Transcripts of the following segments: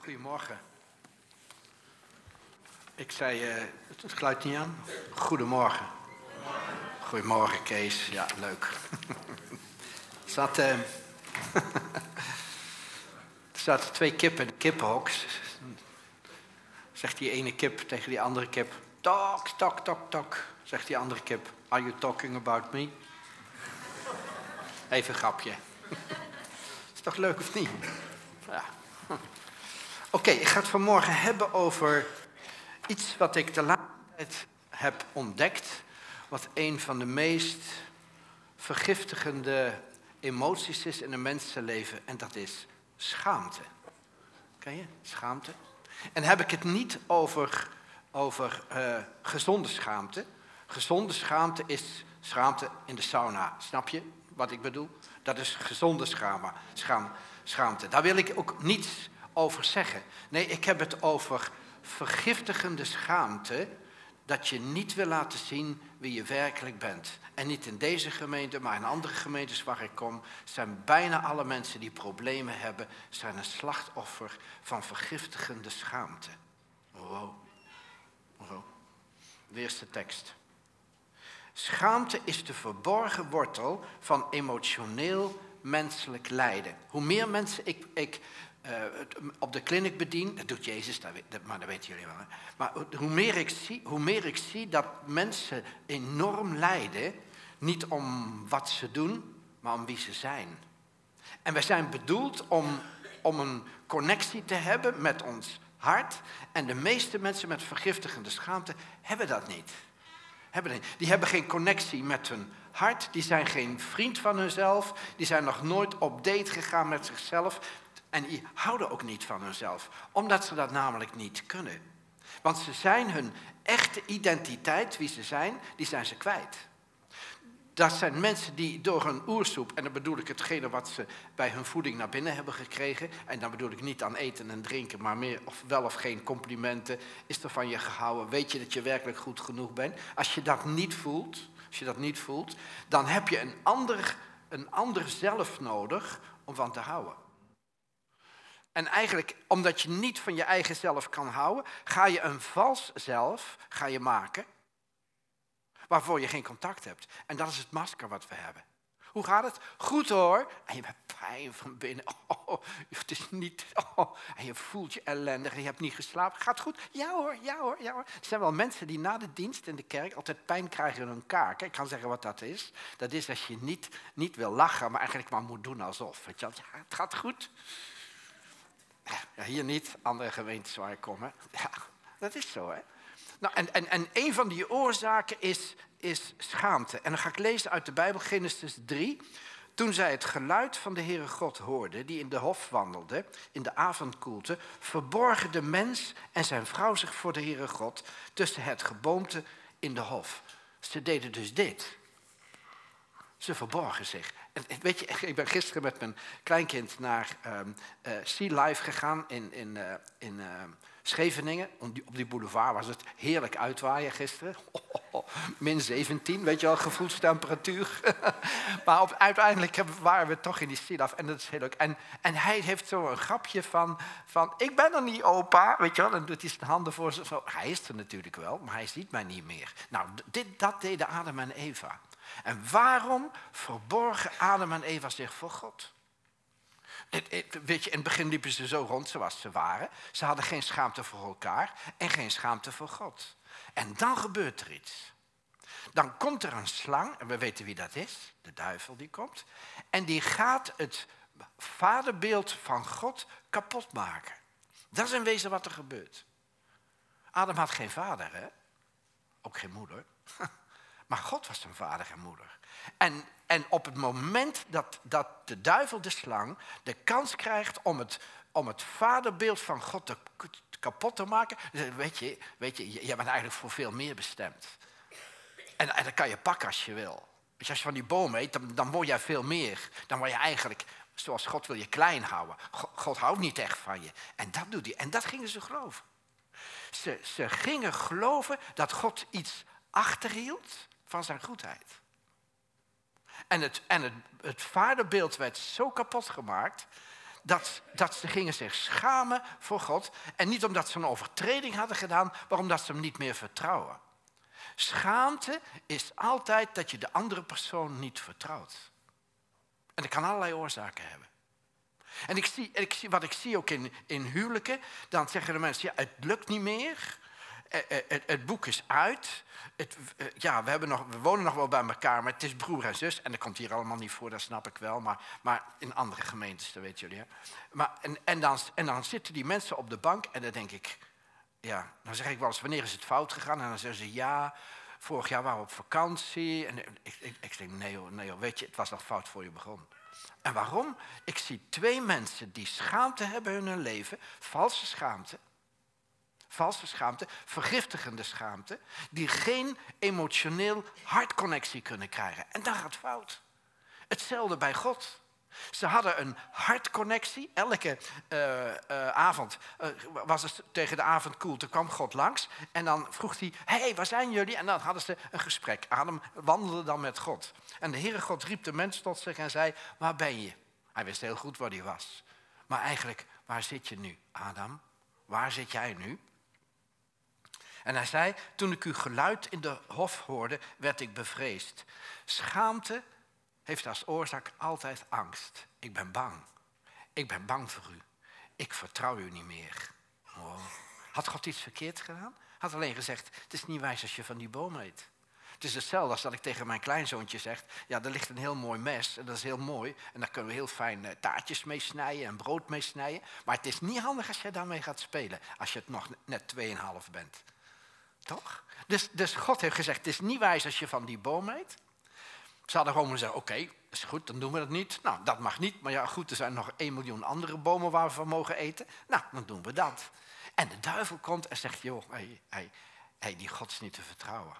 Goedemorgen. Ik zei, uh, het geluid niet aan? Goedemorgen. Goedemorgen, Kees. Ja, leuk. er, zat, uh, er zaten twee kippen in de kippenhok. Zegt die ene kip tegen die andere kip... Tok, tok, tok, tok. Zegt die andere kip... Are you talking about me? Even een grapje. Is toch leuk of niet? Oké, ik ga het vanmorgen hebben over iets wat ik de laatste tijd heb ontdekt. Wat een van de meest vergiftigende emoties is in een mensenleven. En dat is schaamte. Ken je? Schaamte. En heb ik het niet over, over uh, gezonde schaamte. Gezonde schaamte is schaamte in de sauna. Snap je wat ik bedoel? Dat is gezonde schaamte. Schaam, schaamte. Daar wil ik ook niets over zeggen. Nee, ik heb het over vergiftigende schaamte. Dat je niet wil laten zien wie je werkelijk bent. En niet in deze gemeente, maar in andere gemeentes waar ik kom, zijn bijna alle mensen die problemen hebben, zijn een slachtoffer van vergiftigende schaamte. Wow. wow. De eerste tekst. Schaamte is de verborgen wortel van emotioneel menselijk lijden. Hoe meer mensen ik, ik op de kliniek bedien, dat doet Jezus, maar dat weten jullie wel. Maar hoe meer, ik zie, hoe meer ik zie dat mensen enorm lijden, niet om wat ze doen, maar om wie ze zijn. En wij zijn bedoeld om, om een connectie te hebben met ons hart. En de meeste mensen met vergiftigende schaamte hebben dat niet. Die hebben geen connectie met hun hart, die zijn geen vriend van hunzelf, die zijn nog nooit op date gegaan met zichzelf en die houden ook niet van hunzelf, omdat ze dat namelijk niet kunnen. Want ze zijn hun echte identiteit, wie ze zijn, die zijn ze kwijt. Dat zijn mensen die door hun oersoep, en dan bedoel ik hetgene wat ze bij hun voeding naar binnen hebben gekregen, en dan bedoel ik niet aan eten en drinken, maar meer of wel of geen complimenten, is er van je gehouden, weet je dat je werkelijk goed genoeg bent. Als je dat niet voelt, als je dat niet voelt, dan heb je een ander, een ander zelf nodig om van te houden. En eigenlijk, omdat je niet van je eigen zelf kan houden, ga je een vals zelf ga je maken waarvoor je geen contact hebt. En dat is het masker wat we hebben. Hoe gaat het? Goed hoor. En je hebt pijn van binnen. Oh, het is niet. Oh, en je voelt je ellendig. En je hebt niet geslapen. Gaat goed? Ja hoor, ja hoor, ja hoor. Er zijn wel mensen die na de dienst in de kerk altijd pijn krijgen in hun kaak. Ik kan zeggen wat dat is. Dat is als je niet, niet wil lachen, maar eigenlijk maar moet doen alsof. Weet je? Ja, het gaat goed. Ja, hier niet, andere gemeentes waar ik kom. Ja, dat is zo, hè. Nou, en, en, en een van die oorzaken is, is schaamte. En dan ga ik lezen uit de Bijbel, Genesis 3. Toen zij het geluid van de Heere God hoorden, die in de hof wandelde, in de avondkoelte, verborgen de mens en zijn vrouw zich voor de Heere God tussen het geboomte in de hof. Ze deden dus dit. Ze verborgen zich. Weet je, ik ben gisteren met mijn kleinkind naar um, uh, Sea Life gegaan in, in, uh, in uh, Scheveningen. Op die boulevard was het heerlijk uitwaaien gisteren. Oh, min 17, weet je wel, gevoelstemperatuur. maar op, uiteindelijk waren we toch in die Sea Life en dat is heel leuk. En, en hij heeft zo een grapje van, van, ik ben er niet opa, weet je wel. En doet hij zijn handen voor zich. Hij is er natuurlijk wel, maar hij ziet mij niet meer. Nou, dit, dat deden Adam en Eva. En waarom verborgen Adam en Eva zich voor God? Weet je, in het begin liepen ze zo rond zoals ze waren. Ze hadden geen schaamte voor elkaar en geen schaamte voor God. En dan gebeurt er iets. Dan komt er een slang, en we weten wie dat is, de duivel die komt. En die gaat het vaderbeeld van God kapot maken. Dat is in wezen wat er gebeurt. Adam had geen vader, hè? Ook geen moeder. Maar God was zijn vader en moeder. En, en op het moment dat, dat de duivel, de slang, de kans krijgt om het, om het vaderbeeld van God te, kapot te maken, weet je, weet je, je bent eigenlijk voor veel meer bestemd. En, en dat kan je pakken als je wil. als je van die boom eet, dan, dan word jij veel meer. Dan word je eigenlijk, zoals God wil je klein houden. God, God houdt niet echt van je. En dat doet hij. En dat gingen ze geloven. Ze, ze gingen geloven dat God iets achterhield van zijn goedheid. En het, en het, het vaderbeeld werd zo kapot gemaakt dat, dat ze gingen zich schamen voor God. En niet omdat ze een overtreding hadden gedaan, maar omdat ze hem niet meer vertrouwen. Schaamte is altijd dat je de andere persoon niet vertrouwt. En dat kan allerlei oorzaken hebben. En ik zie, ik zie, wat ik zie ook in, in huwelijken, dan zeggen de mensen, ja, het lukt niet meer. Eh, eh, het, boek is uit. Het, eh, ja, we, nog, we wonen nog wel bij elkaar, maar het is broer en zus. En dat komt hier allemaal niet voor, dat snap ik wel. Maar, maar in andere gemeentes, dat weten jullie. Hè? Maar, en, en, dan, en dan zitten die mensen op de bank en dan denk ik... Ja, dan zeg ik wel eens, wanneer is het fout gegaan? En dan zeggen ze, ja, vorig jaar waren we op vakantie. En ik, ik, ik denk, nee hoor, nee hoor, weet je, het was nog fout voor je begon. En waarom? Ik zie twee mensen die schaamte hebben in hun leven, valse schaamte valse schaamte, vergiftigende schaamte, die geen emotioneel hartconnectie kunnen krijgen. En dat gaat fout. Hetzelfde bij God. Ze hadden een hartconnectie. Elke uh, uh, avond uh, was het tegen de avond koel. Toen kwam God langs en dan vroeg hij: Hé, hey, waar zijn jullie? En dan hadden ze een gesprek. Adam wandelde dan met God. En de Heere God riep de mens tot zich en zei: Waar ben je? Hij wist heel goed waar hij was. Maar eigenlijk, waar zit je nu, Adam? Waar zit jij nu? En hij zei, toen ik uw geluid in de hof hoorde, werd ik bevreesd. Schaamte heeft als oorzaak altijd angst. Ik ben bang. Ik ben bang voor u. Ik vertrouw u niet meer. Oh. Had God iets verkeerd gedaan? Had alleen gezegd, het is niet wijs als je van die boom eet. Het is hetzelfde als dat ik tegen mijn kleinzoontje zeg, ja, er ligt een heel mooi mes en dat is heel mooi. En daar kunnen we heel fijn eh, taartjes mee snijden en brood mee snijden. Maar het is niet handig als je daarmee gaat spelen, als je het nog net 2,5 bent. Toch? Dus, dus God heeft gezegd, het is niet wijs als je van die boom eet. Ze hadden gewoon gezegd, oké, okay, is goed, dan doen we dat niet. Nou, dat mag niet, maar ja goed, er zijn nog 1 miljoen andere bomen waar we van mogen eten. Nou, dan doen we dat. En de duivel komt en zegt, joh, hey, hey, hey, die God is niet te vertrouwen.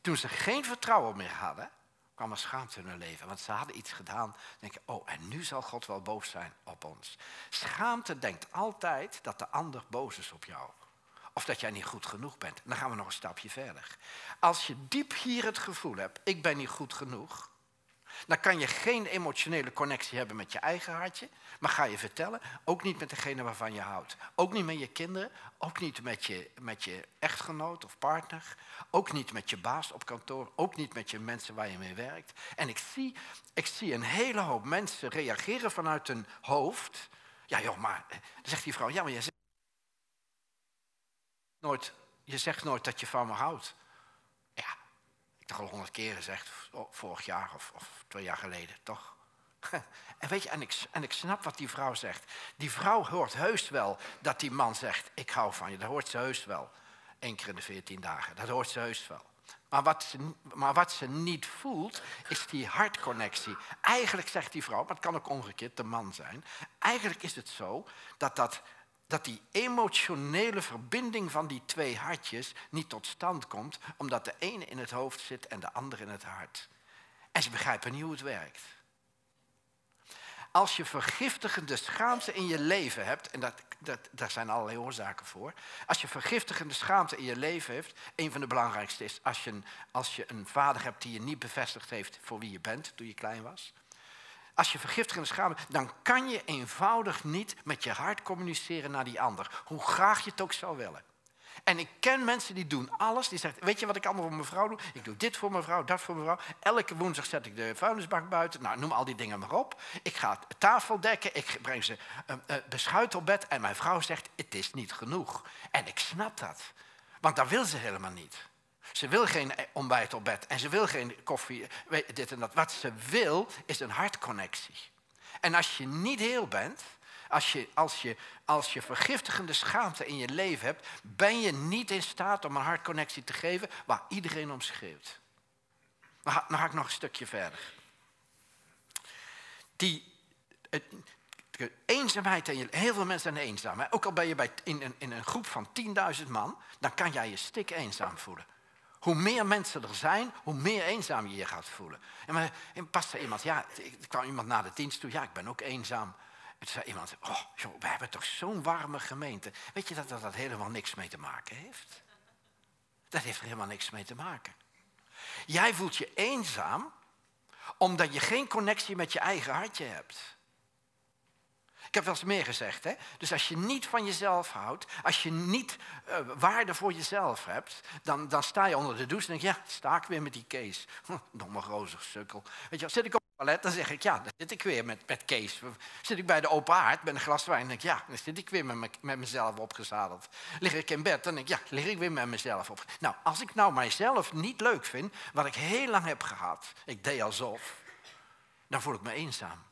Toen ze geen vertrouwen meer hadden, kwam er schaamte in hun leven. Want ze hadden iets gedaan. Denk je, oh, en nu zal God wel boos zijn op ons. Schaamte denkt altijd dat de ander boos is op jou. Of dat jij niet goed genoeg bent. Dan gaan we nog een stapje verder. Als je diep hier het gevoel hebt, ik ben niet goed genoeg. Dan kan je geen emotionele connectie hebben met je eigen hartje. Maar ga je vertellen, ook niet met degene waarvan je houdt. Ook niet met je kinderen, ook niet met je, met je echtgenoot of partner. Ook niet met je baas op kantoor, ook niet met je mensen waar je mee werkt. En ik zie, ik zie een hele hoop mensen reageren vanuit hun hoofd. Ja joh, maar, dan zegt die vrouw, ja maar zegt nooit, je zegt nooit dat je van me houdt. Ja, ik heb al honderd keer gezegd, vorig jaar of, of twee jaar geleden, toch? En weet je, en ik, en ik snap wat die vrouw zegt. Die vrouw hoort heus wel dat die man zegt, ik hou van je. Dat hoort ze heus wel. Eén keer in de veertien dagen, dat hoort ze heus wel. Maar wat, ze, maar wat ze niet voelt, is die hartconnectie. Eigenlijk zegt die vrouw, maar het kan ook omgekeerd de man zijn. Eigenlijk is het zo dat dat dat die emotionele verbinding van die twee hartjes niet tot stand komt, omdat de ene in het hoofd zit en de andere in het hart. En ze begrijpen niet hoe het werkt. Als je vergiftigende schaamte in je leven hebt, en dat, dat, daar zijn allerlei oorzaken voor. Als je vergiftigende schaamte in je leven hebt, een van de belangrijkste is als je, als je een vader hebt die je niet bevestigd heeft voor wie je bent toen je klein was als je vergiftigende schaamte, dan kan je eenvoudig niet met je hart communiceren naar die ander. Hoe graag je het ook zou willen. En ik ken mensen die doen alles. Die zeggen, weet je wat ik allemaal voor mijn vrouw doe? Ik doe dit voor mijn vrouw, dat voor mijn vrouw. Elke woensdag zet ik de vuilnisbak buiten. Nou, noem al die dingen maar op. Ik ga tafel dekken. Ik breng ze uh, uh, beschuit op bed. En mijn vrouw zegt, het is niet genoeg. En ik snap dat. Want dat wil ze helemaal niet. Ze wil geen ontbijt op bed en ze wil geen koffie, dit en dat. Wat ze wil is een hartconnectie. En als je niet heel bent, als je, als, je, als je vergiftigende schaamte in je leven hebt, ben je niet in staat om een hartconnectie te geven waar iedereen om schreeuwt. Dan ga, ik nog een stukje verder. Die eenzaamheid, en heel veel mensen zijn eenzaam. Ook al ben je bij, in, in, in een groep van 10.000 man, dan kan jij je stik eenzaam voelen. Hoe meer mensen er zijn, hoe meer eenzaam je je gaat voelen. En, maar, en er iemand, ja, er kwam iemand na de dienst toe, ja, ik ben ook eenzaam. En toen zei iemand, oh, joh, we hebben toch zo'n warme gemeente. Weet je dat, dat dat helemaal niks mee te maken heeft? Dat heeft er helemaal niks mee te maken. Jij voelt je eenzaam omdat je geen connectie met je eigen hartje hebt. Ik heb wel eens meer gezegd. Hè? Dus als je niet van jezelf houdt, als je niet uh, waarde voor jezelf hebt, dan, dan sta je onder de douche en denk je, ja, sta ik weer met die Kees. Hm, domme rozig sukkel. Weet je, zit ik op het toilet, dan zeg ik, ja, dan zit ik weer met, met Kees. Zit ik bij de open haard met een glas wijn, dan denk ik, ja, dan zit ik weer met, met mezelf opgezadeld. Lig ik in bed, dan denk ik, ja, lig ik weer met mezelf op. Nou, als ik nou mijzelf niet leuk vind, wat ik heel lang heb gehad, ik deed alsof, dan voel ik me eenzaam.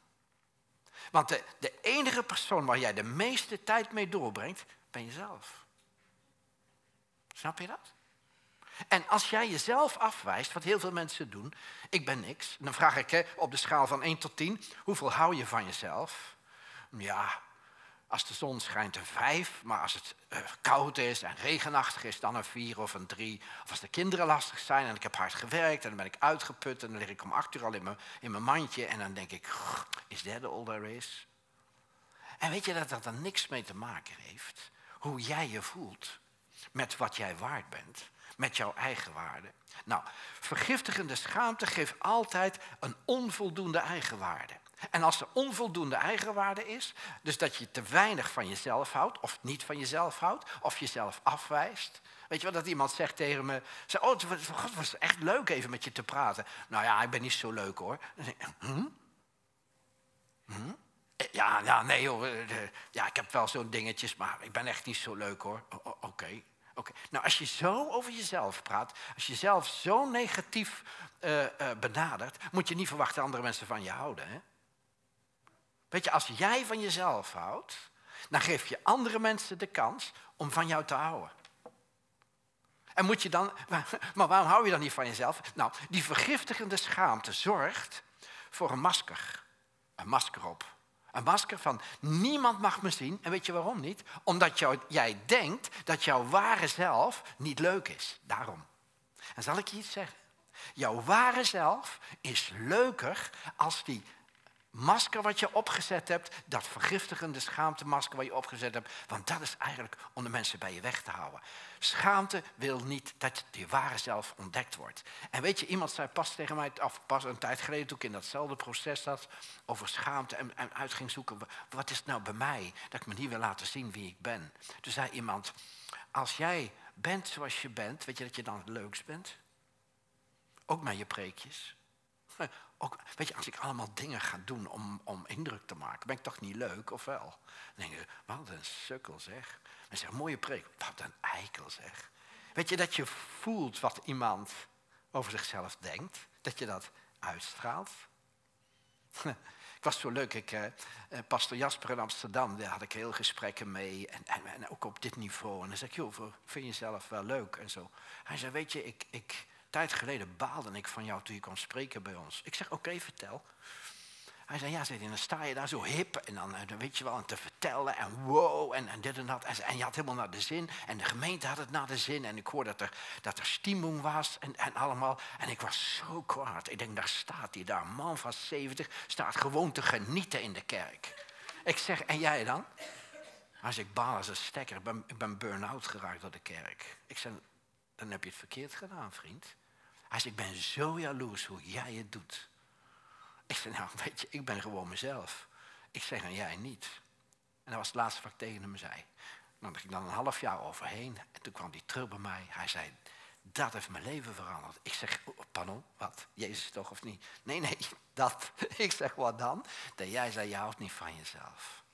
Want de, enige persoon waar jij de meeste tijd mee doorbrengt, ben jezelf. Snap je dat? En als jij jezelf afwijst, wat heel veel mensen doen, ik ben niks. Dan vraag ik hè, op de schaal van 1 tot 10, hoeveel hou je van jezelf? Ja, als de zon schijnt een 5, maar als het uh, koud is en regenachtig is, dan een 4 of een 3. Of als de kinderen lastig zijn en ik heb hard gewerkt en dan ben ik uitgeput en dan lig ik om 8 uur al in mijn, in mijn mandje en dan denk ik, is that all there is? En weet je dat dat er niks mee te maken heeft? Hoe jij je voelt met wat jij waard bent, met jouw eigen waarde. Nou, vergiftigende schaamte geeft altijd een onvoldoende eigenwaarde. En als er onvoldoende eigenwaarde is, dus dat je te weinig van jezelf houdt, of niet van jezelf houdt, of jezelf afwijst. Weet je wat, dat iemand zegt tegen me, zei, oh, het was echt leuk even met je te praten. Nou ja, ik ben niet zo leuk hoor. Hm? Hm? Ja, ja, nee hoor, ja, ik heb wel zo'n dingetjes, maar ik ben echt niet zo leuk hoor. Oké, oké. Nou, als je zo over jezelf praat, als je jezelf zo negatief uh, benadert, moet je niet verwachten dat andere mensen van je houden. Hè? Weet je, als jij van jezelf houdt, dan geef je andere mensen de kans om van jou te houden. En moet je dan, maar waarom hou je dan niet van jezelf? Nou, die vergiftigende schaamte zorgt voor een masker. Een masker op. Een masker van niemand mag me zien. En weet je waarom niet? Omdat jij denkt dat jouw ware zelf niet leuk is. Daarom. En zal ik je iets zeggen? Jouw ware zelf is leuker als die masker wat je opgezet hebt, dat vergiftigende schaamtemasker wat je opgezet hebt, want dat is eigenlijk om de mensen bij je weg te houden. Schaamte wil niet dat je ware zelf ontdekt wordt. En weet je, iemand zei pas tegen mij, of pas een tijd geleden toen ik in datzelfde proces zat, over schaamte en, en uit ging zoeken, wat is nou bij mij, dat ik me niet wil laten zien wie ik ben. Toen zei iemand, als jij bent zoals je bent, weet je dat je dan het leukst bent? Ook met je preekjes. Ook, weet je, als ik allemaal dingen ga doen om, om indruk te maken, ben ik toch niet leuk, of wel? Dan denk je, wat een sukkel zeg. En zeg, mooie preek, wat een eikel zeg. Weet je, dat je voelt wat iemand over zichzelf denkt, dat je dat uitstraalt. Ik was zo leuk, ik, eh, eh, pastor Jasper in Amsterdam, daar had ik heel gesprekken mee. En, en, en ook op dit niveau. En dan zeg ik, joh, vind je jezelf wel leuk en zo. Hij zei, weet je, ik, ik, tijd geleden baalde ik van jou toen je kwam spreken bij ons. Ik zeg, oké, vertel. Hij zei, ja, zei, dan sta je daar zo hip en dan, eh, weet je wel, en te vertellen en wow en, en dit en dat. En, je had helemaal naar de zin en de gemeente had het naar de zin. En ik hoorde dat er, dat er stiemung was en, en allemaal. En ik was zo kwaad. Ik denk, daar staat hij daar, man van 70, staat gewoon te genieten in de kerk. Ik zeg, en jij dan? Als ik baal als een stekker, ik ben, ik ben burn-out geraakt door de kerk. Ik zeg, dan heb je het verkeerd gedaan, vriend. Hij zei, ik ben zo jaloers hoe jij het doet. Ik zei, nou weet je, ik ben gewoon mezelf. Ik zeg, en jij niet. En dat was het laatste wat ik tegen hem zei. Dan ging ik dan een half jaar overheen. En toen kwam hij terug bij mij. Hij zei, dat heeft mijn leven veranderd. Ik zeg, oh, pardon, wat? Jezus toch of niet? Nee, nee, dat. Ik zeg, wat dan? Dat jij zei, je houdt niet van jezelf.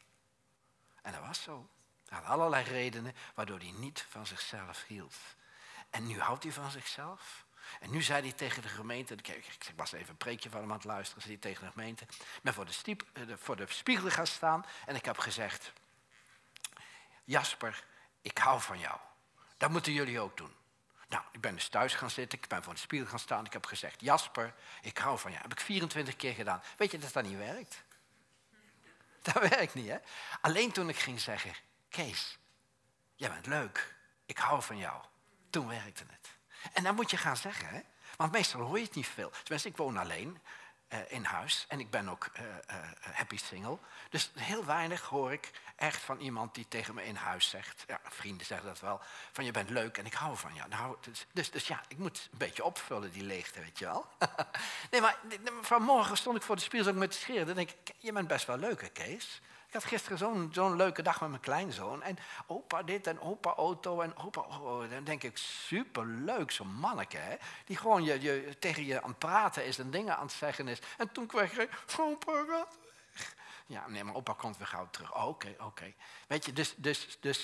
En dat was zo. Hij had allerlei redenen waardoor hij niet van zichzelf hield. En nu houdt hij van zichzelf. En nu zei hij tegen de gemeente, ik was even een preekje van hem aan het luisteren, zei hij tegen de gemeente, ik ben voor de, stiep, eh, voor de spiegel gaan staan en ik heb gezegd, Jasper, ik hou van jou. Dat moeten jullie ook doen. Nou, ik ben dus thuis gaan zitten, ik ben voor de spiegel gaan staan, ik heb gezegd, Jasper, ik hou van jou. Dat heb ik 24 keer gedaan. Weet je dat dat niet werkt? Dat werkt niet, hè? Alleen toen ik ging zeggen, Kees, jij bent leuk, ik hou van jou. Toen werkte het. En dan moet je gaan zeggen, hè? want meestal hoor je het niet veel. Tenminste, ik woon alleen uh, in huis en ik ben ook uh, uh, happy single. Dus heel weinig hoor ik echt van iemand die tegen me in huis zegt, ja, vrienden zeggen dat wel, van je bent leuk en ik hou van je. Nou, dus, dus, dus ja, ik moet een beetje opvullen die leegte, weet je wel. nee, maar vanmorgen stond ik voor de spiegel met de scheren. Dan denk ik, je bent best wel leuk, hè, Kees? Ik had gisteren zo'n zo'n leuke dag met mijn kleinzoon. En opa dit en opa auto en opa... Oh, dan denk ik, superleuk, zo'n manneke. Hè? Die gewoon je, je, tegen je aan het praten is en dingen aan het zeggen is. En toen kreeg ik, opa gaat weg. Ja, nee, maar opa komt weer gauw terug. Oké, oké. Weet je, dus, dus, dus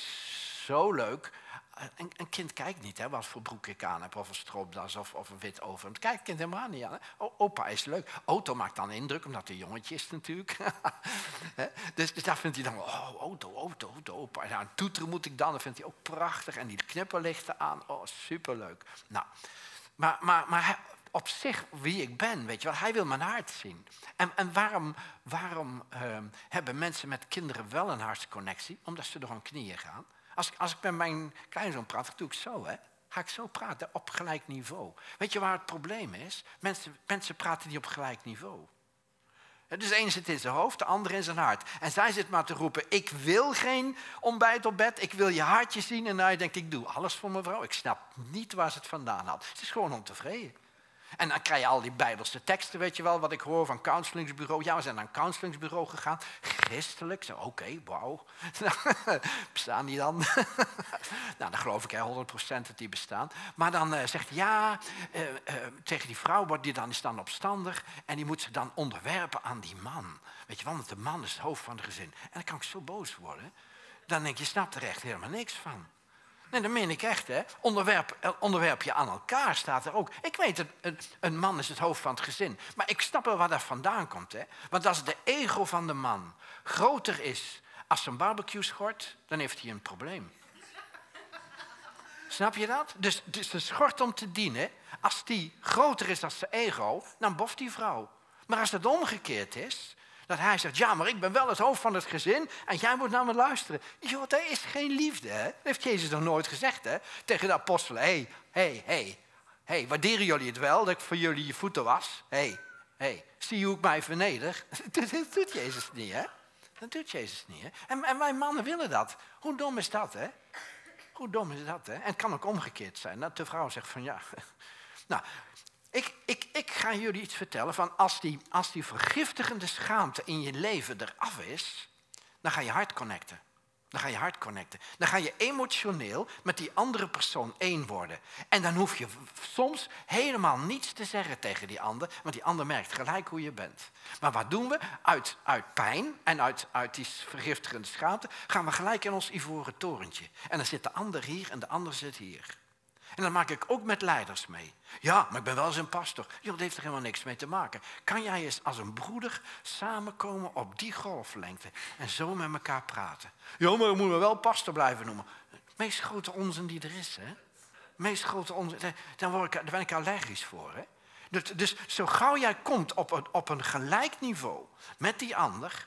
zo leuk een, een, kind kijkt niet hè, wat voor broek ik aan heb, of een stroopdas of, of een wit over. Het kijkt kind helemaal niet aan. Opa is leuk. Auto maakt dan indruk, omdat hij jongetje is natuurlijk. dus, dus daar vindt hij dan oh, auto, auto, auto, opa. En aan toeteren moet ik dan, dat vindt hij ook prachtig. En die knipperlichten aan, oh, superleuk. Nou, maar, maar, maar op zich wie ik ben, weet je wel. Hij wil mijn hart zien. En, en waarom, waarom ehm, hebben mensen met kinderen wel een hartsconnectie? Omdat ze door hun knieën gaan. Als, als ik met mijn kleinzoon praat, doe ik zo, hè. Ga ik zo praten, op gelijk niveau. Weet je waar het probleem is? Mensen, mensen praten niet op gelijk niveau. Dus de ene zit in zijn hoofd, de andere in zijn hart. En zij zit maar te roepen, ik wil geen ontbijt op bed, ik wil je hartje zien. En hij denkt, ik doe alles voor mevrouw. Ik snap niet waar ze het vandaan had. Ze is gewoon ontevreden. En dan krijg je al die bijbelse teksten, weet je wel, wat ik hoor van counselingsbureau. Ja, we zijn naar een counselingsbureau gegaan. Christelijk. Oké, wauw. bestaan die dan? nou, dan geloof ik hè, 100% dat die bestaan. Maar dan uh, zegt ja, uh, uh, tegen die vrouw wordt die dan, is dan opstandig. En die moet zich dan onderwerpen aan die man. Weet je wel, want de man is het hoofd van het gezin. En dan kan ik zo boos worden. Dan denk je, je snapt er echt helemaal niks van. Nee, dat meen ik echt, hè. Onderwerp, eh, onderwerp je aan elkaar staat er ook. Ik weet, een, een man is het hoofd van het gezin. Maar ik snap wel waar dat vandaan komt, hè. Want als de ego van de man groter is als zijn barbecue schort, dan heeft hij een probleem. Snap je dat? Dus, dus de schort om te dienen, als die groter is dan zijn ego, dan boft die vrouw. Maar als het omgekeerd is, dat hij zegt, ja, maar ik ben wel het hoofd van het gezin en jij moet naar me luisteren. Joh, dat is geen liefde, hè? Dat heeft Jezus nog nooit gezegd, hè? Tegen de apostelen, hé, hé, hé, hé, waarderen jullie het wel dat ik voor jullie je voeten was? Hé, hey, hé, hey, zie je hoe ik mij verneder? Dat doet Jezus niet, hè? Dat doet Jezus niet, hè? En, en wij mannen willen dat. Hoe dom is dat, hè? Hoe dom is dat, hè? En het kan ook omgekeerd zijn, dat de vrouw zegt van, ja... Nou, ik, ik, ik ga jullie iets vertellen van als die, als die vergiftigende schaamte in je leven eraf is, dan ga je hard connecten. Dan ga je hard connecten. Dan ga je emotioneel met die andere persoon één worden. En dan hoef je soms helemaal niets te zeggen tegen die ander, want die ander merkt gelijk hoe je bent. Maar wat doen we? Uit, uit pijn en uit, uit die vergiftigende schaamte gaan we gelijk in ons ivoren torentje. En dan zit de ander hier en de ander zit hier. En dan maak ik ook met leiders mee. Ja, maar ik ben wel een pastor. Joh, dat heeft er helemaal niks mee te maken. Kan jij eens als een broeder samenkomen op die golflengte en zo met elkaar praten? Ja, maar we moeten wel pastor blijven noemen. Meest grote onzin die er is, hè? Meest grote onzin, daar, word ik, daar ben ik allergisch voor, hè? Dus, dus zo gauw jij komt op een, op een gelijk niveau met die ander,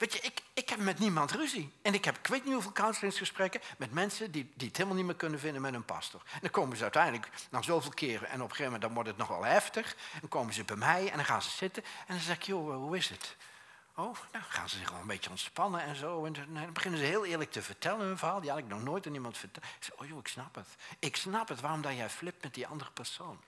Weet je, ik, ik heb met niemand ruzie. En ik heb, ik weet niet hoeveel counseling met mensen die, die het helemaal niet meer kunnen vinden met een pastor. En dan komen ze uiteindelijk na zoveel keren en op een gegeven moment dan wordt het nog wel heftig. Dan komen ze bij mij en dan gaan ze zitten en dan zeg ik, joh, hoe is het? Oh, nou gaan ze zich gewoon een beetje ontspannen en zo. En dan beginnen ze heel eerlijk te vertellen hun verhaal. Die had ik nog nooit aan iemand verteld. Ik zeg, oh joh, ik snap het. Ik snap het waarom dat jij flipt met die andere persoon.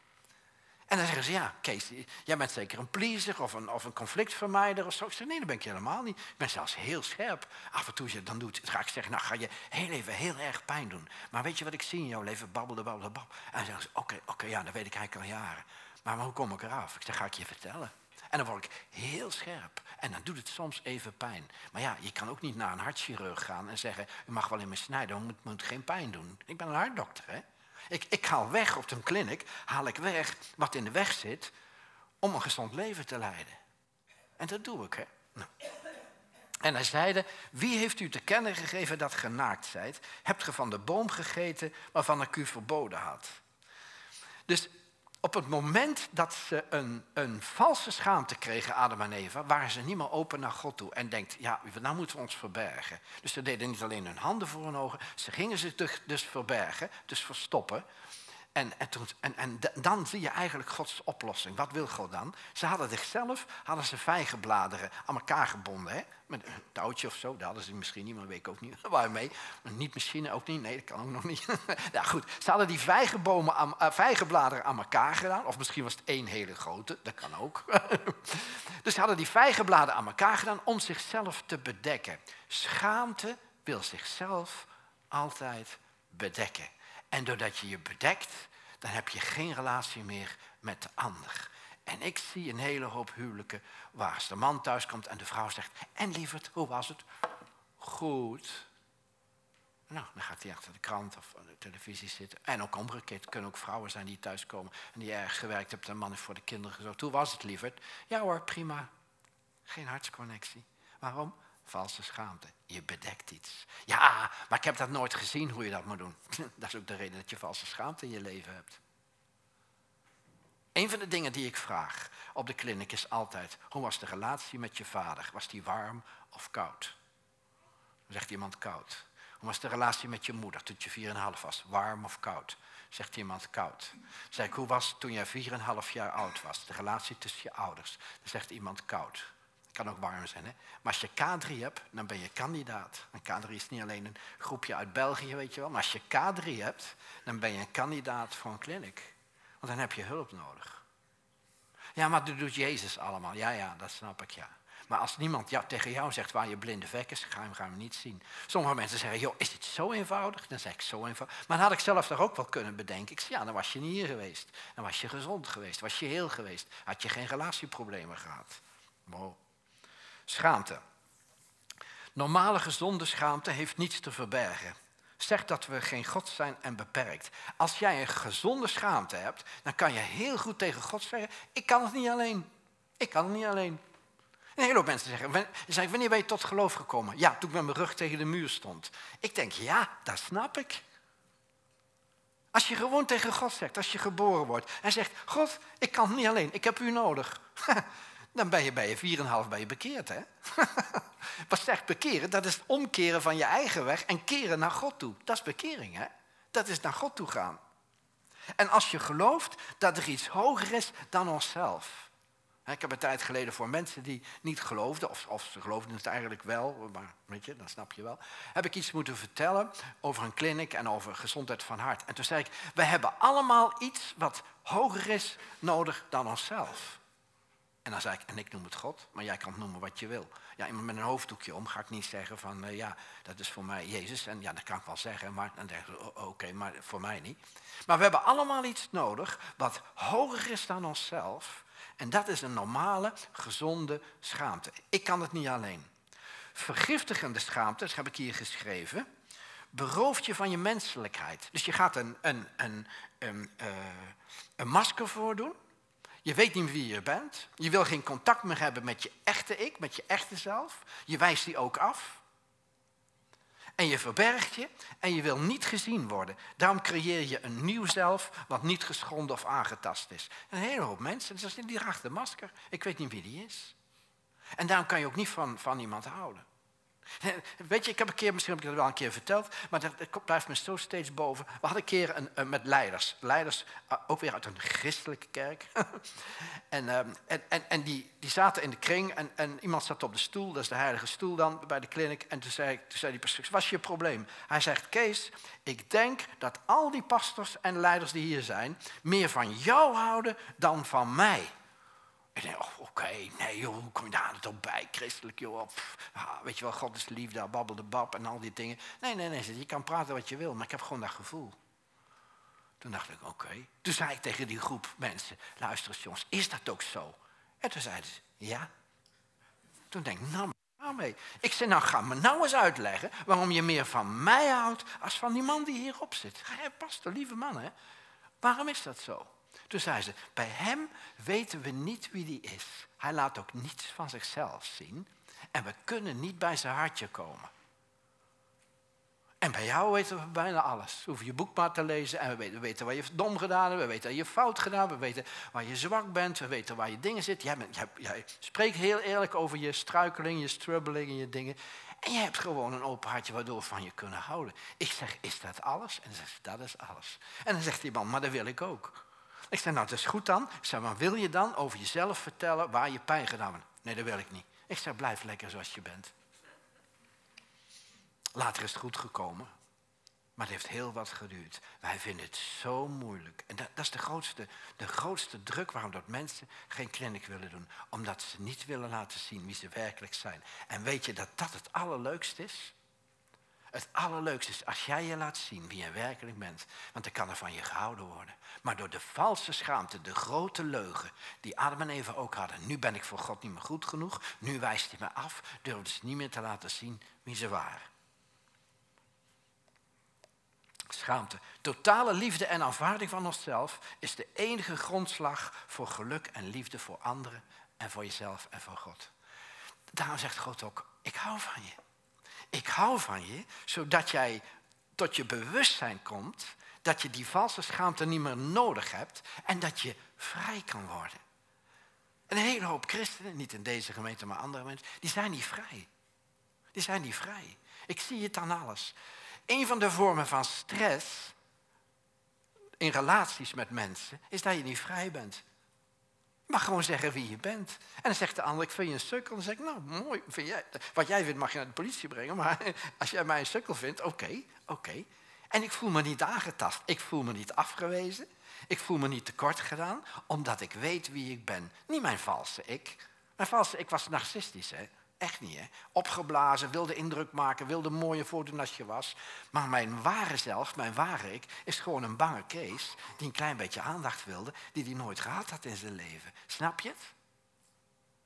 En dan zeggen ze, ja, Kees, jij bent zeker een pleaser of een, of een conflictvermijder of zo. Ik zeg, nee, dat ben ik helemaal niet. Ik ben zelfs heel scherp. Af en toe je dan doet, ga ik zeggen, nou ga je heel even heel erg pijn doen. Maar weet je wat ik zie in jouw leven? Babbelde, babbelde, babbel. En dan zeggen ze, oké, oké, ja, dat weet ik eigenlijk al jaren. Maar, maar hoe kom ik eraf? Ik zeg, ga ik je vertellen. En dan word ik heel scherp. En dan doet het soms even pijn. Maar ja, je kan ook niet naar een hartchirurg gaan en zeggen... u mag wel in me snijden, maar moet, moet geen pijn doen. Ik ben een hartdokter, hè. Ik, ik haal weg op een kliniek, haal ik weg wat in de weg zit om een gezond leven te leiden. En dat doe ik, hè. Nou. En hij zeide, wie heeft u te kennen gegeven dat genaakt zijt? Hebt ge van de boom gegeten waarvan ik u verboden had? Dus op het moment dat ze een, een valse schaamte kregen, Adam en Eva, waren ze niet meer open naar God toe. En denkt, ja, nou moeten we ons verbergen. Dus ze deden niet alleen hun handen voor hun ogen, ze gingen zich dus verbergen, dus verstoppen. En, en, dan zie je eigenlijk Gods oplossing. Wat wil God dan? Ze hadden zichzelf, hadden ze vijgenbladeren aan elkaar gebonden. Hè? Met een touwtje of zo, dat hadden ze misschien niet, maar weet ik ook niet waarmee. Niet misschien ook niet, nee dat kan ook nog niet. ja goed, ze hadden die vijgenbomen aan, uh, vijgenbladeren aan elkaar gedaan. Of misschien was het één hele grote, dat kan ook. dus ze hadden die vijgenbladeren aan elkaar gedaan om zichzelf te bedekken. Schaamte wil zichzelf altijd bedekken. En doordat je je bedekt, dan heb je geen relatie meer met de ander. En ik zie een hele hoop huwelijken waar de man thuis komt en de vrouw zegt: En lieverd, hoe was het? Goed. Nou, dan gaat hij achter de krant of de televisie zitten. En ook omgekeerd kunnen ook vrouwen zijn die thuiskomen en die ergens gewerkt hebben. De man is voor de kinderen gezorgd. Hoe was het, lieverd? Ja hoor, prima. Geen hartsconnectie. Waarom? Valse schaamte. Je bedekt iets. Ja, maar ik heb dat nooit gezien hoe je dat moet doen. Dat is ook de reden dat je valse schaamte in je leven hebt. Een van de dingen die ik vraag op de kliniek is altijd: hoe was de relatie met je vader? Was die warm of koud? Dan zegt iemand koud. Hoe was de relatie met je moeder toen je 4,5 was? Warm of koud? Zegt iemand koud. Dan zeg ik, hoe was toen je 4,5 jaar oud was? De relatie tussen je ouders. Dan zegt iemand koud. Kan ook warm zijn. Hè? Maar als je K3 hebt, dan ben je kandidaat. En K3 is niet alleen een groepje uit België, weet je wel. Maar als je K3 hebt, dan ben je een kandidaat voor een kliniek. Want dan heb je hulp nodig. Ja, maar dat doet Jezus allemaal. Ja, ja, dat snap ik, ja. Maar als niemand ja, tegen jou zegt waar je blinde vek is, ga hem, gaan niet zien. Sommige mensen zeggen, joh, is dit zo eenvoudig? Dan zeg ik zo eenvoudig. Maar dan had ik zelf toch ook wel kunnen bedenken. Ik zeg, ja, dan was je niet hier geweest. Dan was je gezond geweest, was je heel geweest. Had je geen relatieproblemen gehad. Wow. Schaamte. Normale gezonde schaamte heeft niets te verbergen. Zegt dat we geen God zijn en beperkt. Als jij een gezonde schaamte hebt, dan kan je heel goed tegen God zeggen: Ik kan het niet alleen. Ik kan het niet alleen. Een hele hoop mensen zeggen, zeggen: Wanneer ben je tot geloof gekomen? Ja, toen ik met mijn rug tegen de muur stond. Ik denk: Ja, dat snap ik. Als je gewoon tegen God zegt, als je geboren wordt en zegt: God, ik kan het niet alleen, ik heb u nodig. Dan ben je bij je 4,5 bij je bekeerd, hè? Wat zegt bekeren? Dat is omkeren van je eigen weg en keren naar God toe. Dat is bekering, hè? Dat is naar God toe gaan. En als je gelooft dat er iets hoger is dan onszelf. Ik heb een tijd geleden voor mensen die niet geloofden, of, of ze geloofden het eigenlijk wel, maar weet je, dan snap je wel, heb ik iets moeten vertellen over een kliniek en over gezondheid van hart. En toen zei ik, we hebben allemaal iets wat hoger is nodig dan onszelf. En dan zei ik, en ik noem het God, maar jij kan het noemen wat je wil. Ja, iemand met een hoofddoekje om ga ik niet zeggen van, uh, ja, dat is voor mij Jezus. En ja, dat kan ik wel zeggen, maar dan denk ik, oké, maar voor mij niet. Maar we hebben allemaal iets nodig wat hoger is dan onszelf. En dat is een normale, gezonde schaamte. Ik kan het niet alleen. Vergiftigende schaamte, dat heb ik hier geschreven, berooft je van je menselijkheid. Dus je gaat een, een, een, een, uh, een masker voordoen je weet niet wie je bent. Je wil geen contact meer hebben met je echte ik, met je echte zelf. Je wijst die ook af. En je verbergt je en je wil niet gezien worden. Daarom creëer je een nieuw zelf wat niet geschonden of aangetast is. Een hele hoop mensen, dus die draagt de masker. Ik weet niet wie die is. En daarom kan je ook niet van, van iemand houden. Weet je, ik heb een keer, misschien heb ik dat wel een keer verteld, maar dat, blijft me zo steeds boven. We hadden een keer een, een met leiders, leiders uh, ook weer uit een christelijke kerk. en uh, en, en, en die, die zaten in de kring en, en iemand zat op de stoel, dat is de heilige stoel dan bij de kliniek. En toen zei, toen zei die pastor, wat is je probleem? Hij zegt, Kees, ik denk dat al die pastors en leiders die hier zijn, meer van jou houden dan van mij. Ik denk, oh, oké, nee hoe kom je daar toch bij? Christelijk joh, ah, weet je wel, God is liefde, babbel de bab en al die dingen. Nee, nee, nee, je kan praten wat je wil, maar ik heb gewoon dat gevoel. Toen dacht ik, oké. Toen zei ik tegen die groep mensen, luister eens jongens, is dat ook zo? En toen zeiden ze, ja. Toen denk ik, nou, nou mee. Ik zei, nou ga me nou eens uitleggen waarom je meer van mij houdt als van die man die hierop zit. Hé, pastor, lieve man, hè. Waarom is dat zo? Toen zei ze, bij hem weten we niet wie die is. Hij laat ook niets van zichzelf zien. En we kunnen niet bij zijn hartje komen. En bij jou weten we bijna alles. Hoeven je boek maar te lezen en we weten, we weten waar je dom gedaan hebt, we weten waar je fout gedaan hebt, we weten waar je zwak bent, we weten waar je dingen zitten. Jij, jij, spreekt heel eerlijk over je struikeling, je strubbeling en je dingen. En jij hebt gewoon een open hartje waardoor we van je kunnen houden. Ik zeg, is dat alles? En dan zegt ze, dat is alles. En dan zegt die man, maar dat wil ik ook. Ik zeg, nou dat is goed dan. Ik zeg, maar wil je dan over jezelf vertellen waar je pijn gedaan wordt? Nee, dat wil ik niet. Ik zeg, blijf lekker zoals je bent. Later is het goed gekomen. Maar het heeft heel wat geduurd. Wij vinden het zo moeilijk. En dat, dat, is de grootste, de grootste druk waarom dat mensen geen kliniek willen doen. Omdat ze niet willen laten zien wie ze werkelijk zijn. En weet je dat dat het allerleukste is? Het allerleukste is als jij je laat zien wie je werkelijk bent. Want dan kan er van je gehouden worden. Maar door de valse schaamte, de grote leugen die Adam en Eva ook hadden. Nu ben ik voor God niet meer goed genoeg. Nu wijst hij me af. Durfden ze niet meer te laten zien wie ze waren. Schaamte. Totale liefde en aanvaarding van onszelf is de enige grondslag voor geluk en liefde voor anderen en voor jezelf en voor God. Daarom zegt God ook, ik hou van je. Ik hou van je, zodat jij tot je bewustzijn komt dat je die valse schaamte niet meer nodig hebt en dat je vrij kan worden. En een hele hoop christenen, niet in deze gemeente, maar andere mensen, die zijn niet vrij. Die zijn niet vrij. Ik zie het aan alles. Een van de vormen van stress in relaties met mensen is dat je niet vrij bent. Mag gewoon zeggen wie je bent. En dan zegt de ander, ik vind je een sukkel. Dan zeg ik, nou mooi, vind jij, wat jij vindt mag je naar de politie brengen. Maar als jij mij een sukkel vindt, oké, oké. En ik voel me niet aangetast. Ik voel me niet afgewezen. Ik voel me niet tekort gedaan, omdat ik weet wie ik ben. Niet mijn valse ik. Mijn valse ik was narcistisch, hè. Echt niet, hè? Opgeblazen, wilde indruk maken, wilde mooier voordoen als je was. Maar mijn ware zelf, mijn ware ik, is gewoon een bange Kees die een klein beetje aandacht wilde, die hij nooit gehad had in zijn leven. Snap je het?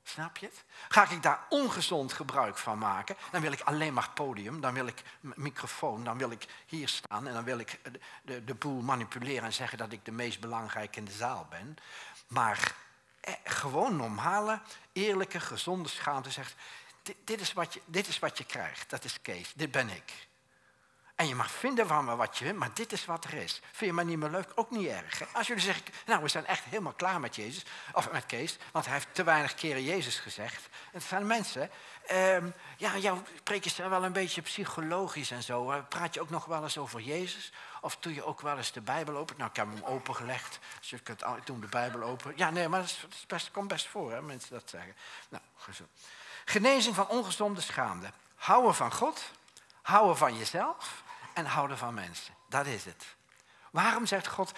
Snap je het? Ga ik daar ongezond gebruik van maken, dan wil ik alleen maar podium, dan wil ik microfoon, dan wil ik hier staan en dan wil ik de, de, de boel manipuleren en zeggen dat ik de meest belangrijke in de zaal ben. Maar eh, gewoon normale, eerlijke, gezonde schaamte zegt, dit, is wat je, dit is wat je krijgt. Dat is Kees. Dit ben ik. En je mag vinden van me wat je wil, maar dit is wat er is. Vind je me niet meer leuk? Ook niet erg. Hè? Als jullie zeggen, nou we zijn echt helemaal klaar met Jezus, of met Kees, want hij heeft te weinig keren Jezus gezegd. Het zijn mensen, um, ja, jouw preekjes zijn wel een beetje psychologisch en zo. Praat je ook nog wel eens over Jezus? Of doe je ook wel eens de Bijbel open? Nou, ik heb hem opengelegd, dus het, ik doe de Bijbel open. Ja, nee, maar dat, komt best voor, hè, mensen dat zeggen. Nou, gezond. Genezing van ongezonde schaamte. Houden van God, houden van jezelf en houden van mensen. Dat is het. Waarom zegt God,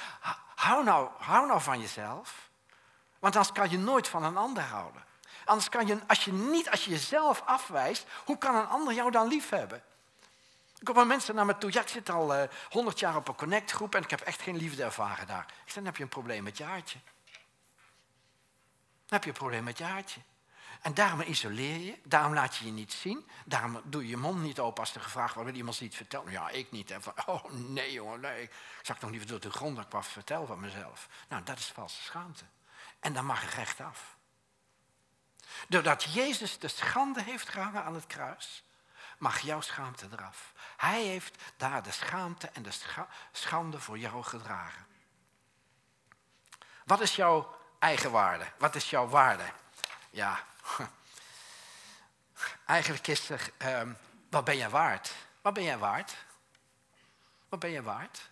hou nou, hou nou van jezelf? Want anders kan je nooit van een ander houden. Anders kan je, als je niet, als je jezelf afwijst, hoe kan een ander jou dan lief hebben? Er komen mensen naar me toe, ja, ik zit al eh, 100 jaar op een connectgroep en ik heb echt geen liefde ervaren daar. Ik zeg, dan heb je een probleem met je hartje. Dan heb je een probleem met je hartje. En daarom isoleer je, daarom laat je je niet zien, daarom doe je je mond niet open als er gevraagd wordt, wil iemand iets vertellen? Ja, ik niet. En van, oh nee jongen. Ik zag nog niet door de grond dat ik wat vertel van mezelf. Nou, dat is valse schaamte. En dan mag je recht af. Doordat Jezus de schande heeft gehangen aan het kruis, mag jouw schaamte eraf. Hij heeft daar de schaamte en de schande voor jou gedragen. Wat is jouw eigen waarde? Wat is jouw waarde? Ja, Eigenlijk is er, um, wat ben jij waard? Wat ben jij waard? Wat ben je waard?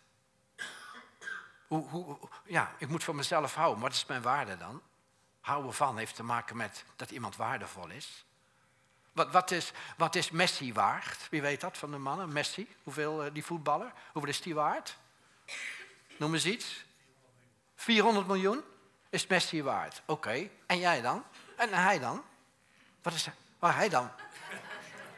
Hoe, ja, ik moet van mezelf houden. Wat is mijn waarde dan? Houden van heeft te maken met dat iemand waardevol is. Wat, wat, is, wat is Messi waard? Wie weet dat van de mannen? Messi, hoeveel uh, die voetballer? Hoeveel is die waard? Noem eens iets. 400 miljoen is Messi waard. Oké, en jij dan? En hij dan? Wat is Waar hij dan?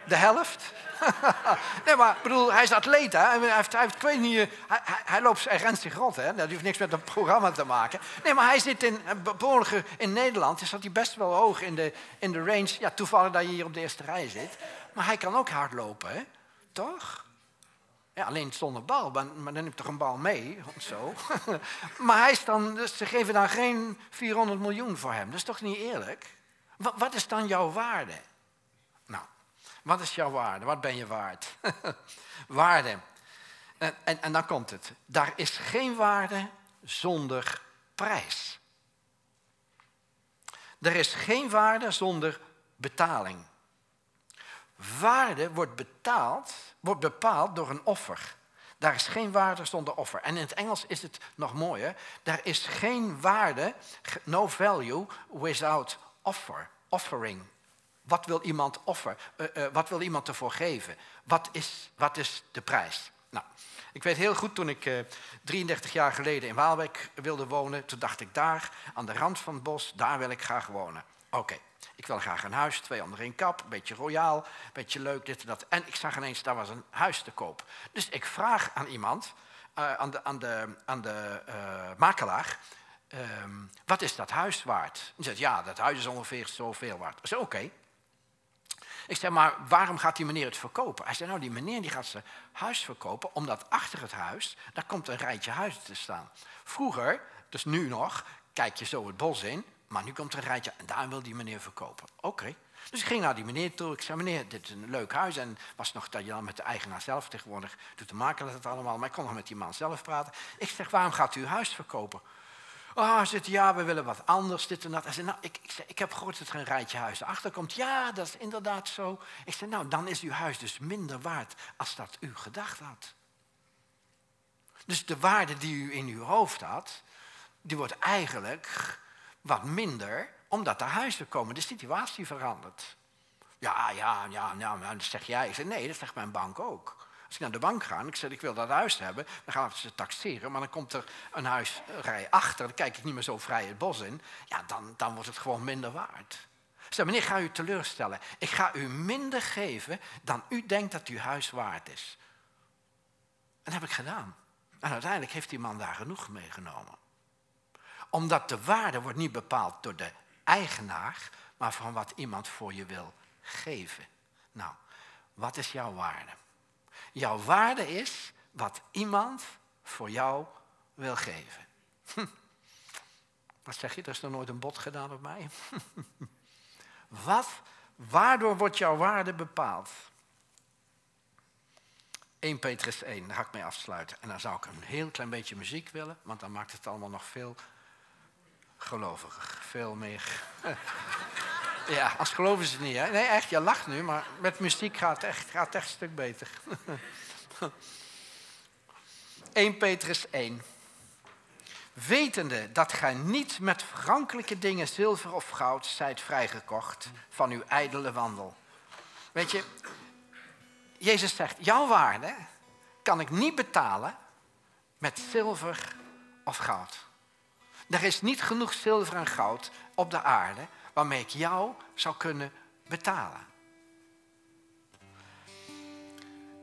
De helft? nee, maar bedoel, hij is atleet, hè? Hij, heeft, hij, heeft, ik weet niet, hij, hij, hij loopt zich rot, hè? Dat heeft niks met het programma te maken. Nee, maar hij zit in, behoorlijk in Nederland, zat hij best wel hoog in de, in de range. Ja, toevallig dat je hier op de eerste rij zit. Maar hij kan ook hard lopen, hè? Toch? Alleen zonder bal, maar, dan je toch een bal mee, zo. maar hij is dan, dus ze geven dan geen 400 miljoen voor hem. Dat is toch niet eerlijk? Wat, wat is dan jouw waarde? Nou, wat is jouw waarde? Wat ben je waard? waarde. En, en, en dan komt het. Daar is geen waarde zonder prijs. Er is geen waarde zonder betaling. Waarde wordt, betaald, wordt bepaald door een offer. Daar is geen waarde zonder offer. En in het Engels is het nog mooier. Daar is geen waarde, no value, without offer. Offering. Wat wil iemand offer? Uh, uh, wat wil iemand ervoor geven? Wat is, wat is de prijs? Nou, ik weet heel goed toen ik uh, 33 jaar geleden in Waalwijk wilde wonen. Toen dacht ik daar, aan de rand van het bos, daar wil ik graag wonen. Oké, ik wil graag een huis, twee onder één kap, een beetje royaal, een beetje leuk, dit en dat. En ik zag ineens, daar was een huis te koop. Dus ik vraag aan iemand, uh, aan de, aan de, uh, makelaar, um, wat is dat huis waard? Hij zegt, ja, dat huis is ongeveer zoveel waard. Ik zei, oké. Ik zei, maar waarom gaat die meneer het verkopen? Hij zei, nou, die meneer die gaat zijn huis verkopen, omdat achter het huis, daar komt een rijtje huizen te staan. Vroeger, dus nu nog, kijk je zo het bos in, maar nu komt er een rijtje en daar wil die meneer verkopen. Oké. Dus ik ging naar die meneer toe. Ik zei, meneer, dit is een leuk huis. En was nog dat je dan met de eigenaar zelf tegenwoordig doet te maken dat het allemaal. Maar ik kon nog met die man zelf praten. Ik zeg, waarom gaat u uw huis verkopen? Oh, hij zegt, ja, we willen wat anders, dit en dat. Hij zei, nou, ik, ik, ik heb gehoord dat er een rijtje huizen achter komt. Ja, dat is inderdaad zo. Ik zei, nou, dan is uw huis dus minder waard als dat u gedacht had. Dus de waarde die u in uw hoofd had, die wordt eigenlijk wat minder, omdat er huizen komen. De situatie verandert. Ja, ja, ja, ja, dat zeg jij. Ik zeg, nee, dat zegt mijn bank ook. Als ik naar de bank ga en ik zeg, ik wil dat huis hebben, dan gaan ze taxeren, maar dan komt er een huisrij achter, dan kijk ik niet meer zo vrij het bos in, ja, dan, dan wordt het gewoon minder waard. Ik zeg, meneer, ga u teleurstellen. Ik ga u minder geven dan u denkt dat uw huis waard is. En dat heb ik gedaan. En uiteindelijk heeft die man daar genoeg meegenomen omdat de waarde wordt niet bepaald door de eigenaar, maar van wat iemand voor je wil geven. Nou, wat is jouw waarde? Jouw waarde is wat iemand voor jou wil geven. Wat zeg je? Er is nog nooit een bod gedaan op mij. wat? Waardoor wordt jouw waarde bepaald? 1 Petrus 1, daar ga ik mee afsluiten. En dan zou ik een heel klein beetje muziek willen, want dan maakt het allemaal nog veel gelovig. Veel meer. ja, als geloven ze het niet. Hè? Nee, echt, je lacht nu, maar met muziek gaat het echt, gaat echt een stuk beter. 1 Petrus 1. Wetende dat gij niet met vergankelijke dingen, zilver of goud, zijt vrijgekocht van uw ijdele wandel. Weet je, Jezus zegt, jouw waarde kan ik niet betalen met zilver of goud. Er is niet genoeg zilver en goud op de aarde waarmee ik jou zou kunnen betalen.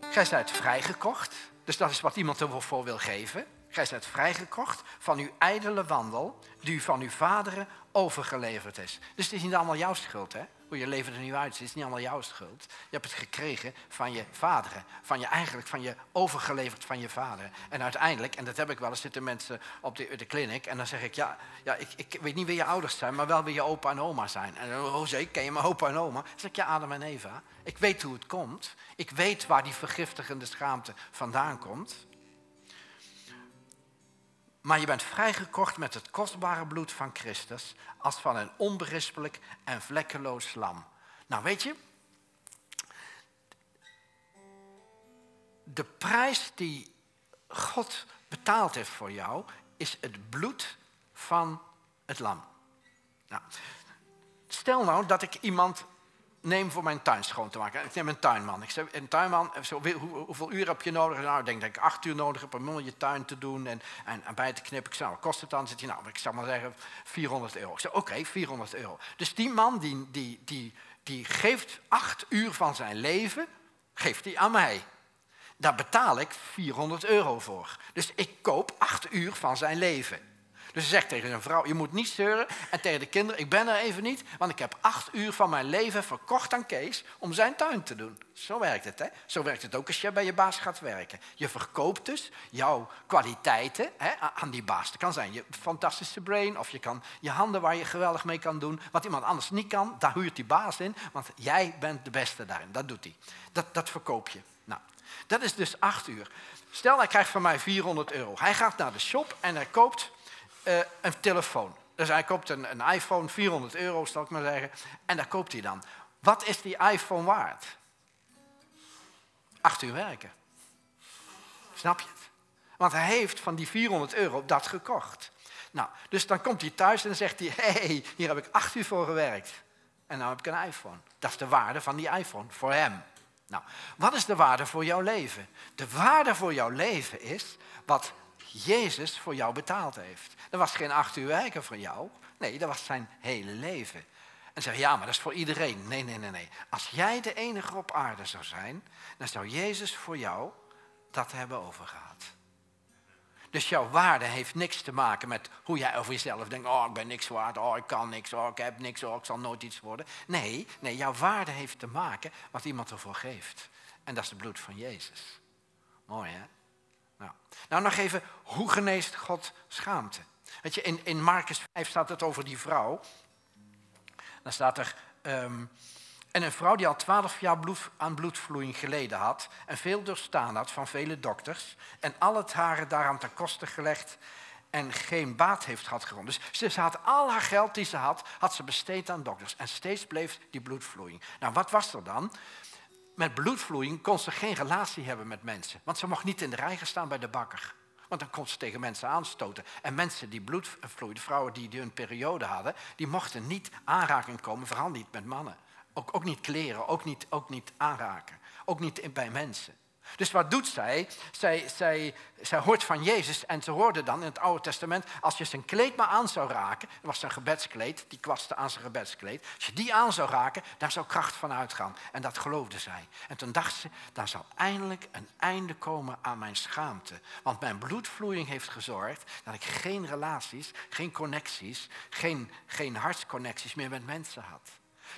Gij zijt vrijgekocht, dus dat is wat iemand ervoor wil geven. Gij zijt vrijgekocht van uw ijdele wandel, die u van uw vaderen overgeleverd is. Dus het is niet allemaal jouw schuld, hè? Hoe je leven er nu uit, het is niet allemaal jouw schuld. Je hebt het gekregen van je vaderen, van je eigenlijk van je overgeleverd van je vader. En uiteindelijk, en dat heb ik wel eens, zitten mensen op de, de clinic en dan zeg ik, ja, ja ik, ik weet niet wie je ouders zijn, maar wel wie je opa en oma zijn. En oh zeker, ken je mijn opa en oma? Dan zeg ik, ja, Adam en Eva. Ik weet hoe het komt. Ik weet waar die vergiftigende schaamte vandaan komt. Maar je bent vrijgekocht met het kostbare bloed van Christus als van een onberispelijk en vlekkeloos lam. Nou weet je, de prijs die God betaald heeft voor jou is het bloed van het lam. Nou, stel nou dat ik iemand neem voor mijn tuin schoon te maken. Ik neem een tuinman. Ik zeg, een tuinman, hoe, hoeveel uur heb je nodig? Nou, ik denk dat ik acht uur nodig heb om je tuin te doen en, en, bij te knippen. Ik zeg, wat kost het dan? Zit je, nou, ik zou maar zeggen 400 euro. Ik zeg, oké, 400 euro. Dus die man die, die, die, die geeft acht uur van zijn leven, geeft hij aan mij. Daar betaal ik 400 euro voor. Dus ik koop acht uur van zijn leven. Dus ze zegt tegen zijn vrouw, je moet niet zeuren. En tegen de kinderen, ik ben er even niet, want ik heb acht uur van mijn leven verkocht aan Kees om zijn tuin te doen. Zo werkt het, hè? Zo werkt het ook als je bij je baas gaat werken. Je verkoopt dus jouw kwaliteiten hè, aan die baas. Dat kan zijn je fantastische brain of je kan je handen waar je geweldig mee kan doen. Wat iemand anders niet kan, daar huurt die baas in, want jij bent de beste daarin. Dat doet hij. Dat, dat verkoop je. Nou, dat is dus acht uur. Stel, hij krijgt van mij 400 euro. Hij gaat naar de shop en hij koopt uh, een telefoon. Dus hij koopt een, een, iPhone, 400 euro zal ik maar zeggen. En daar koopt hij dan. Wat is die iPhone waard? acht uur werken. Snap je het? Want hij heeft van die 400 euro dat gekocht. Nou, dus dan komt hij thuis en zegt hij: hey, hier heb ik acht uur voor gewerkt. En nu heb ik een iPhone. Dat is de waarde van die iPhone voor hem. Nou, wat is de waarde voor jouw leven? De waarde voor jouw leven is wat Jezus voor jou betaald heeft. Dat was geen acht uur werken voor jou. Nee, dat was zijn hele leven. En zeg ja, maar dat is voor iedereen. Nee, nee, nee, nee. Als jij de enige op aarde zou zijn, dan zou Jezus voor jou dat hebben overgehad. Dus jouw waarde heeft niks te maken met hoe jij over jezelf denkt. Oh, ik ben niks waard. Oh, ik kan niks. Oh, ik heb niks. Oh, ik zal nooit iets worden. Nee, nee, jouw waarde heeft te maken wat iemand ervoor geeft. En dat is het bloed van Jezus. Mooi, hè? Nou, nou nog even, hoe geneest God schaamte? Weet je, in, in Marcus 5 staat het over die vrouw. Dan staat er... Ehm, en een vrouw die al twaalf jaar bloed, aan bloedvloeiing geleden had en veel doorstaan had van vele dokters en al het haren daaraan ten koste gelegd en geen baat heeft gehad gerond. Dus ze had al haar geld die ze had, had ze besteed aan dokters en steeds bleef die bloedvloeiing. Nou, wat was er dan? Met bloedvloeiing kon ze geen relatie hebben met mensen, want ze mocht niet in de rij gaan staan bij de bakker. Want dan kon ze tegen mensen aanstoten. En mensen die bloed vloeiden, vrouwen die, hun periode hadden, die mochten niet aanraking komen, vooral niet met mannen. Ook, ook niet kleren, ook niet, ook niet aanraken. Ook niet bij mensen. Dus wat doet zij? zij? Zij, zij hoort van Jezus en ze hoorde dan in het Oude Testament, als je zijn kleed maar aan zou raken, dat was zijn gebedskleed, die kwaste aan zijn gebedskleed, als je die aan zou raken, daar zou kracht van uitgaan. En dat geloofde zij. En toen dacht ze, daar zal eindelijk een einde komen aan mijn schaamte. Want mijn bloedvloeiing heeft gezorgd dat ik geen relaties, geen connecties, geen, geen hartsconnecties meer met mensen had.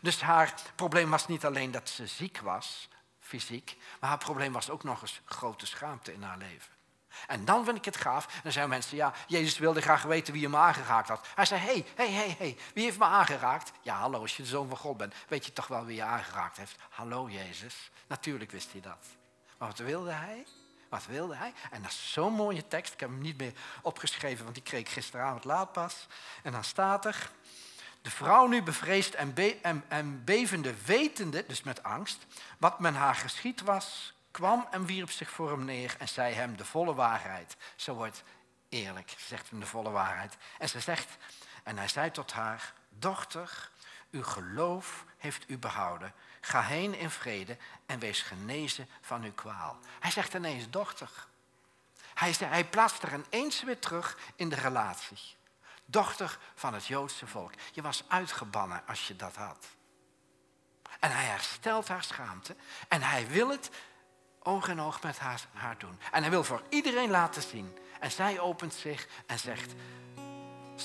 Dus haar probleem was niet alleen dat ze ziek was, fysiek, maar haar probleem was ook nog eens grote schaamte in haar leven. En dan vind ik het gaaf. Dan zijn mensen, ja, Jezus wilde graag weten wie hem aangeraakt had. Hij zei, hé, hé, hé, hé, wie heeft me aangeraakt? Ja, hallo, als je de zoon van God bent, weet je toch wel wie je aangeraakt heeft. Hallo, Jezus. Natuurlijk wist hij dat. Maar wat wilde hij? Wat wilde hij? En dat is zo'n mooie tekst. Ik heb hem niet meer opgeschreven, want die kreeg ik gisteravond laat pas. En dan staat er, de vrouw nu bevreesd en, en, en bevende, wetende, dus met angst, wat men haar geschied was, kwam en wierp zich voor hem neer en zei hem de volle waarheid. Zo wordt eerlijk, zegt hem de volle waarheid. En ze zegt, en hij zei tot haar, dochter, uw geloof heeft u behouden. Ga heen in vrede en wees genezen van uw kwaal. Hij zegt ineens, dochter. Hij, hij plaatst er ineens weer terug in de relatie dochter van het Joodse volk. Je was uitgebannen als je dat had. En hij herstelt haar schaamte en hij wil het oog in oog met haar, doen. En hij wil voor iedereen laten zien. En zij opent zich en zegt,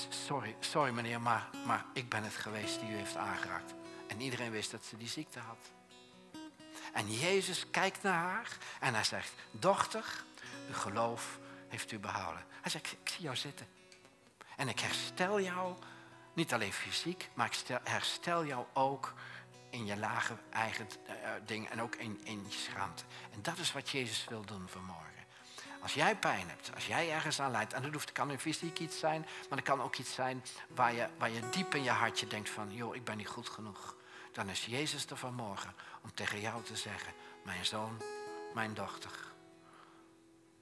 sorry, sorry meneer, maar, maar ik ben het geweest die u heeft aangeraakt. En iedereen wist dat ze die ziekte had. En Jezus kijkt naar haar en hij zegt, dochter, uw geloof heeft u behouden. Hij zegt, ik zie jou zitten. En ik herstel jou, niet alleen fysiek, maar ik herstel jou ook in je lage eigen uh, dingen en ook in, in je schaamte. En dat is wat Jezus wil doen vanmorgen. Als jij pijn hebt, als jij ergens aan lijdt, en dat hoeft, kan een fysiek iets zijn, maar dat kan ook iets zijn waar je, waar je diep in je hartje denkt van, joh, ik ben niet goed genoeg. Dan is Jezus er vanmorgen om tegen jou te zeggen, mijn zoon, mijn dochter,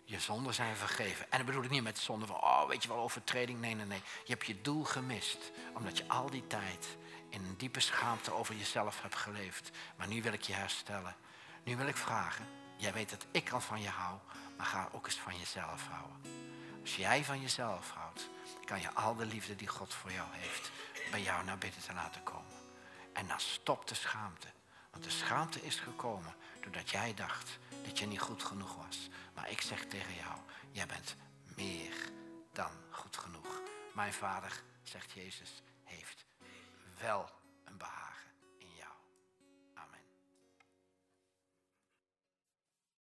je zonden zijn vergeven. En dat bedoel ik niet met zonde van, oh, weet je wel, overtreding. Nee, nee, nee. Je hebt je doel gemist. Omdat je al die tijd in een diepe schaamte over jezelf hebt geleefd. Maar nu wil ik je herstellen. Nu wil ik vragen, jij weet dat ik al van je hou, maar ga ook eens van jezelf houden. Als jij van jezelf houdt, kan je al de liefde die God voor jou heeft, bij jou naar binnen te laten komen. En dan stopt de schaamte. Want de schaamte is gekomen doordat jij dacht dat je niet goed genoeg was. Maar ik zeg tegen jou, jij bent meer dan goed genoeg. Mijn vader, zegt Jezus, heeft wel